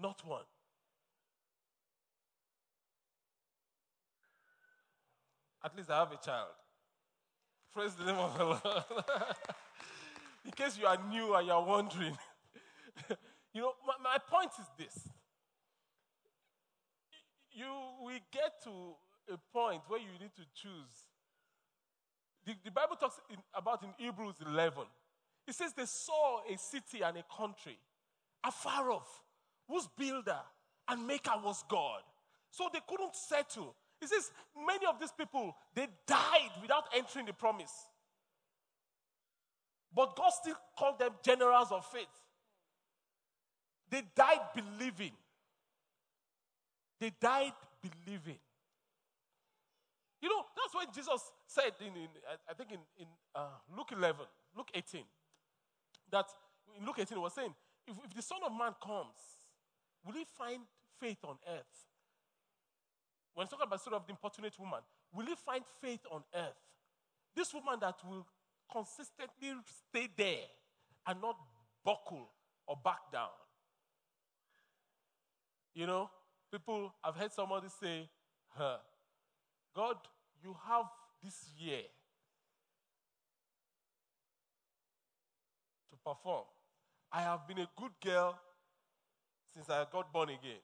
Not one. At least I have a child. Praise the name of the Lord. [laughs] In case you are new and you are wondering, [laughs] you know, my, my point is this. You will get to a point where you need to choose. The, the Bible talks in, about in Hebrews 11. It says they saw a city and a country afar off, whose builder and maker was God. So they couldn't settle. He says many of these people they died without entering the promise. But God still called them generals of faith. They died believing. They died believing. You know, that's when Jesus said in, in I think in, in uh, Luke 11, Luke 18, that in Luke 18 he was saying, if, if the Son of Man comes, will he find faith on earth? When talking about the story of the importunate woman, will he find faith on earth? This woman that will consistently stay there and not buckle or back down. You know, people, I've heard somebody say, huh, God, you have this year to perform. I have been a good girl since I got born again.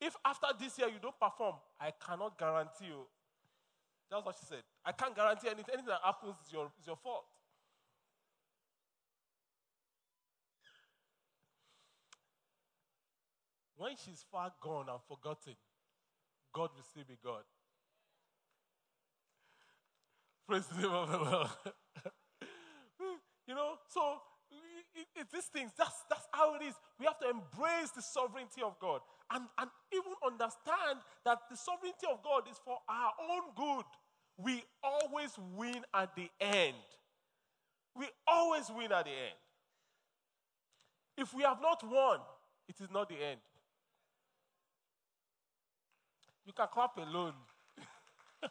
If after this year you don't perform, I cannot guarantee you. That's what she said. I can't guarantee anything. Anything that happens is your, is your fault. When she's far gone and forgotten, God will still be God. Praise the name of the Lord. [laughs] you know, so it, it, these things, that's, that's how it is. We have to embrace the sovereignty of God and, and even understand that the sovereignty of God is for our own good. We always win at the end. We always win at the end. If we have not won, it is not the end. You can clap alone. [laughs]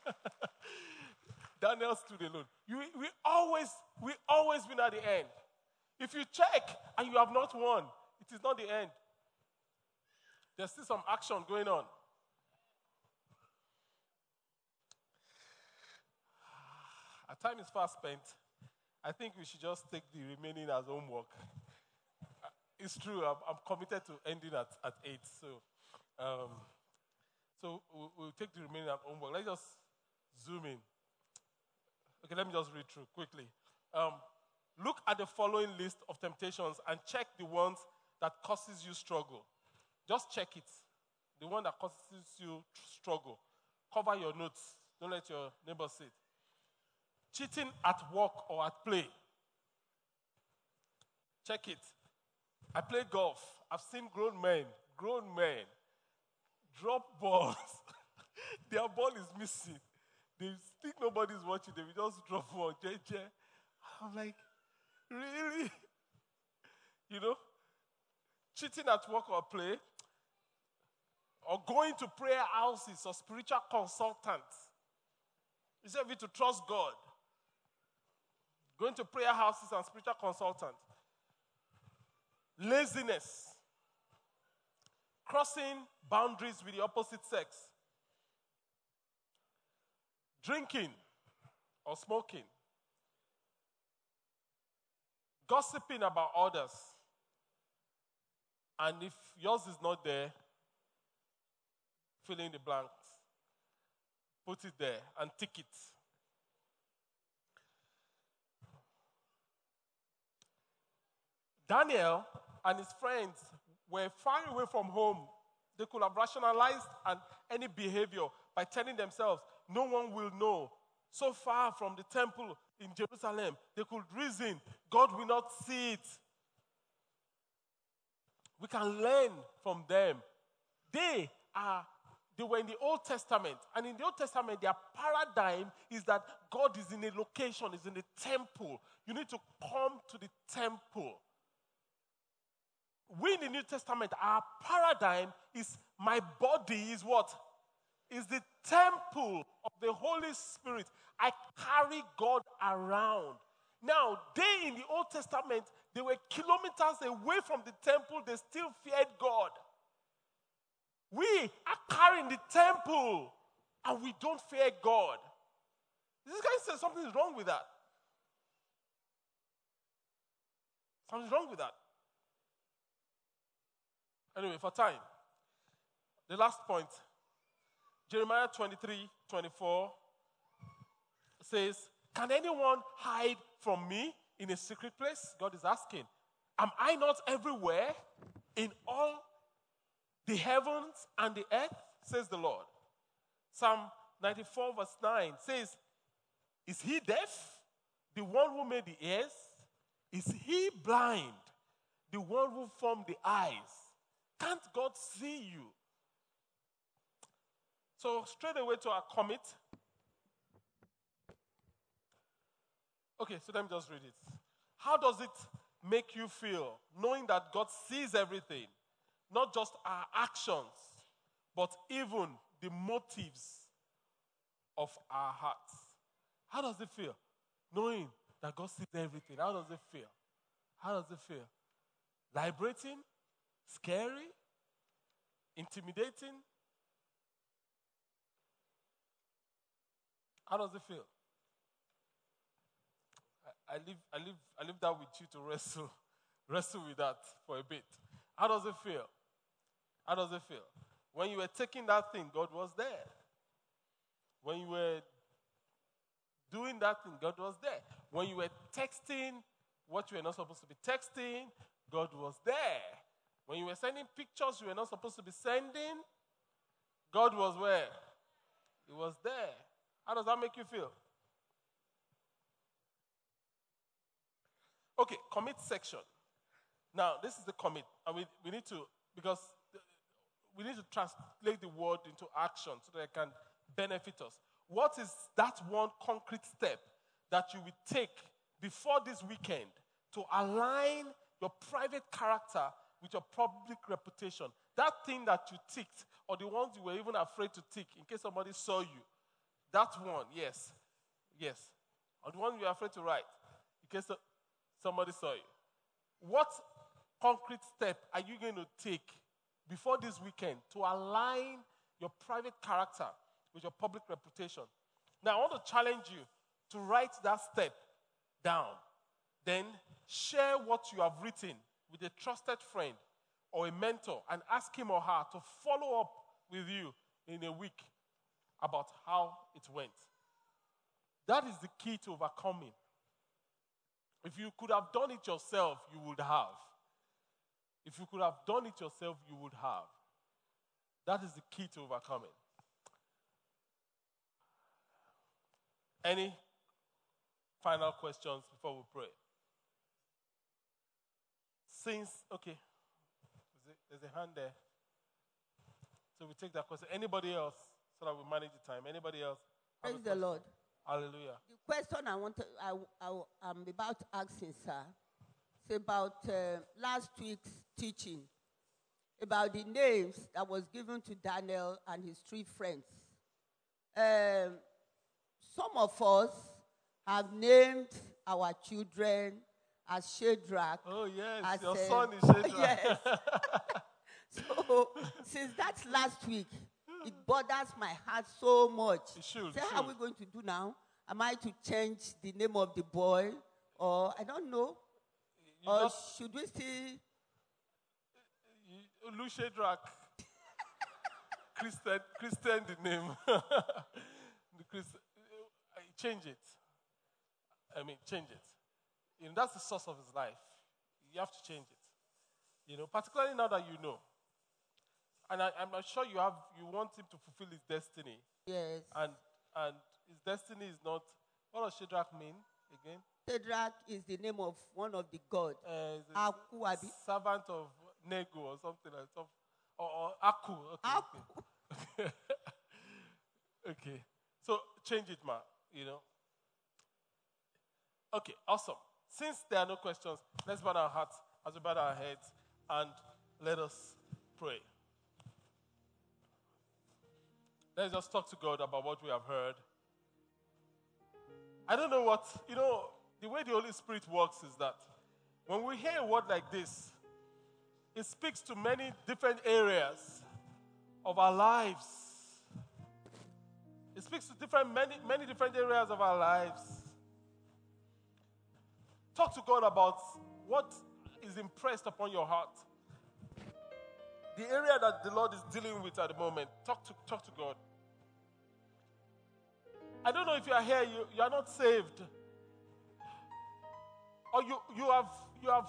Daniel stood alone. You, we always, we always win at the end. If you check and you have not won, it is not the end. There's still some action going on. [sighs] Our time is fast spent. I think we should just take the remaining as homework. Uh, it's true, I'm, I'm committed to ending at, at 8. So, um, so we'll, we'll take the remaining as homework. Let's just zoom in. Okay, let me just read through quickly. Um, Look at the following list of temptations and check the ones that causes you struggle. Just check it. The one that causes you struggle. Cover your notes. Don't let your neighbor see it. Cheating at work or at play. Check it. I play golf. I've seen grown men, grown men, drop [laughs] balls. Their ball is missing. They think nobody's watching. They just drop one. [laughs] JJ. I'm like, Really? [laughs] You know? Cheating at work or play, or going to prayer houses or spiritual consultants. Instead of you to trust God, going to prayer houses and spiritual consultants. Laziness, crossing boundaries with the opposite sex, drinking or smoking, gossiping about others. And if yours is not there, fill in the blanks. Put it there and tick it. Daniel and his friends were far away from home, they could have rationalized any behavior by telling themselves, No one will know. So far from the temple in Jerusalem, they could reason, God will not see it. We can learn from them. They are they were in the Old Testament, and in the Old Testament, their paradigm is that God is in a location, is in the temple. You need to come to the temple. We in the New Testament, our paradigm is my body is what? Is the temple of the Holy Spirit. I carry God around. Now, they in the Old Testament, they were kilometers away from the temple, they still feared God. We are carrying the temple and we don't fear God. This guy says something's wrong with that. Something's wrong with that. Anyway, for time, the last point Jeremiah 23 24 says, Can anyone hide from me in a secret place? God is asking. Am I not everywhere in all the heavens and the earth, says the Lord. Psalm 94, verse 9 says, Is he deaf? The one who made the ears? Is he blind? The one who formed the eyes? Can't God see you? So, straight away to our commit. Okay, so let me just read it. How does it make you feel knowing that God sees everything? Not just our actions, but even the motives of our hearts. How does it feel? Knowing that God sees everything. How does it feel? How does it feel? Liberating? Scary? Intimidating? How does it feel? I, I, leave, I, leave, I leave that with you to wrestle, [laughs] wrestle with that for a bit. How does it feel? How does it feel? When you were taking that thing, God was there. When you were doing that thing, God was there. When you were texting what you were not supposed to be texting, God was there. When you were sending pictures you were not supposed to be sending, God was where? He was there. How does that make you feel? Okay, commit section. Now, this is the commit, and we, we need to, because we need to translate the word into action so that it can benefit us. What is that one concrete step that you will take before this weekend to align your private character with your public reputation? That thing that you ticked, or the ones you were even afraid to tick in case somebody saw you. That one, yes. Yes. Or the one you were afraid to write in case somebody saw you. What concrete step are you going to take before this weekend to align your private character with your public reputation. Now, I want to challenge you to write that step down. Then share what you have written with a trusted friend or a mentor and ask him or her to follow up with you in a week about how it went. That is the key to overcoming. If you could have done it yourself, you would have. If you could have done it yourself, you would have. That is the key to overcoming. Any final questions before we pray? Since, okay, there's a hand there. So we take that question. Anybody else? So that we manage the time. Anybody else? Praise the Lord. Hallelujah. The question I want to, I, I, I'm about asking, sir, about uh, last week's teaching about the names that was given to Daniel and his three friends. Um, some of us have named our children as Shadrach. Oh, yes, as, your uh, son is [laughs] Shadrach. Yes. [laughs] so, since that's last week, it bothers my heart so much. It should, it how are we going to do now? Am I to change the name of the boy? Or I don't know. Or just- should we still Lu Shadrach. [laughs] Christian, Christian the name. [laughs] the Christ, uh, change it. I mean, change it. You know, that's the source of his life. You have to change it. You know, particularly now that you know. And I, am sure you have you want him to fulfill his destiny. Yes. And and his destiny is not what does Shadrach mean again? Shadrach is the name of one of the gods. Uh, Aku, Abi. servant of Nego or something like that. Or, or Aku. Okay, Aku. Okay. [laughs] okay. So change it, ma. You know. Okay, awesome. Since there are no questions, let's bow our hearts as we bow our heads and let us pray. Let's just talk to God about what we have heard. I don't know what, you know, the way the Holy Spirit works is that when we hear a word like this, it speaks to many different areas of our lives. It speaks to different, many, many different areas of our lives. Talk to God about what is impressed upon your heart. The area that the Lord is dealing with at the moment. Talk to, talk to God. I don't know if you are here, you, you are not saved. Or you, you have you have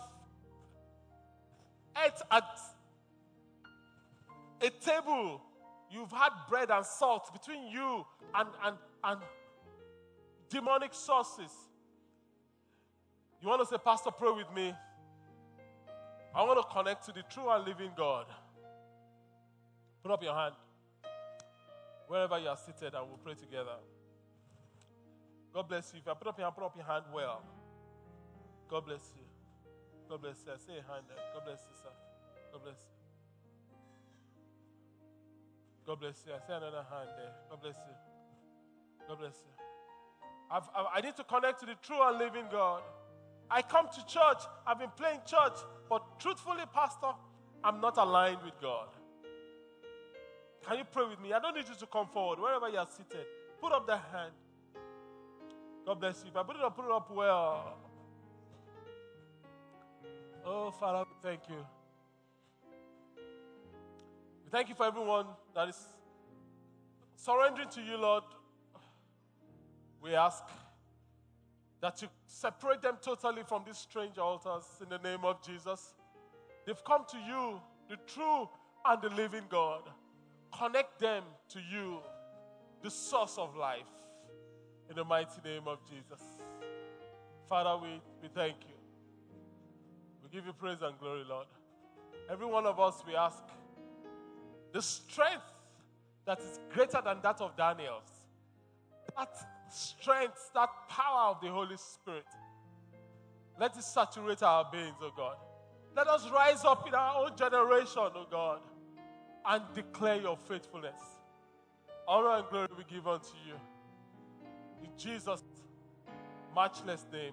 ate at a table. You've had bread and salt between you and, and, and demonic sources. You want to say, Pastor, pray with me? I want to connect to the true and living God. Put up your hand. Wherever you are seated, and we'll pray together. God bless you. If you put up your hand, put up your hand well. God bless you. God bless you. I say a hand there. God bless you, sir. God bless you. God bless you. I say another hand there. God bless you. God bless you. I've, I've, i need to connect to the true and living God. I come to church. I've been playing church, but truthfully, Pastor, I'm not aligned with God. Can you pray with me? I don't need you to come forward. Wherever you are seated, put up the hand. God bless you. If I put it up, put it up well. Oh, Father, thank you. We thank you for everyone that is surrendering to you, Lord. We ask that you separate them totally from these strange altars in the name of Jesus. They've come to you, the true and the living God. Connect them to you, the source of life in the mighty name of Jesus. Father, we, we thank you. Give you praise and glory, Lord. Every one of us, we ask the strength that is greater than that of Daniel's, that strength, that power of the Holy Spirit, let it saturate our beings, oh God. Let us rise up in our own generation, oh God, and declare your faithfulness. Honor and glory we give unto you. In Jesus' matchless name,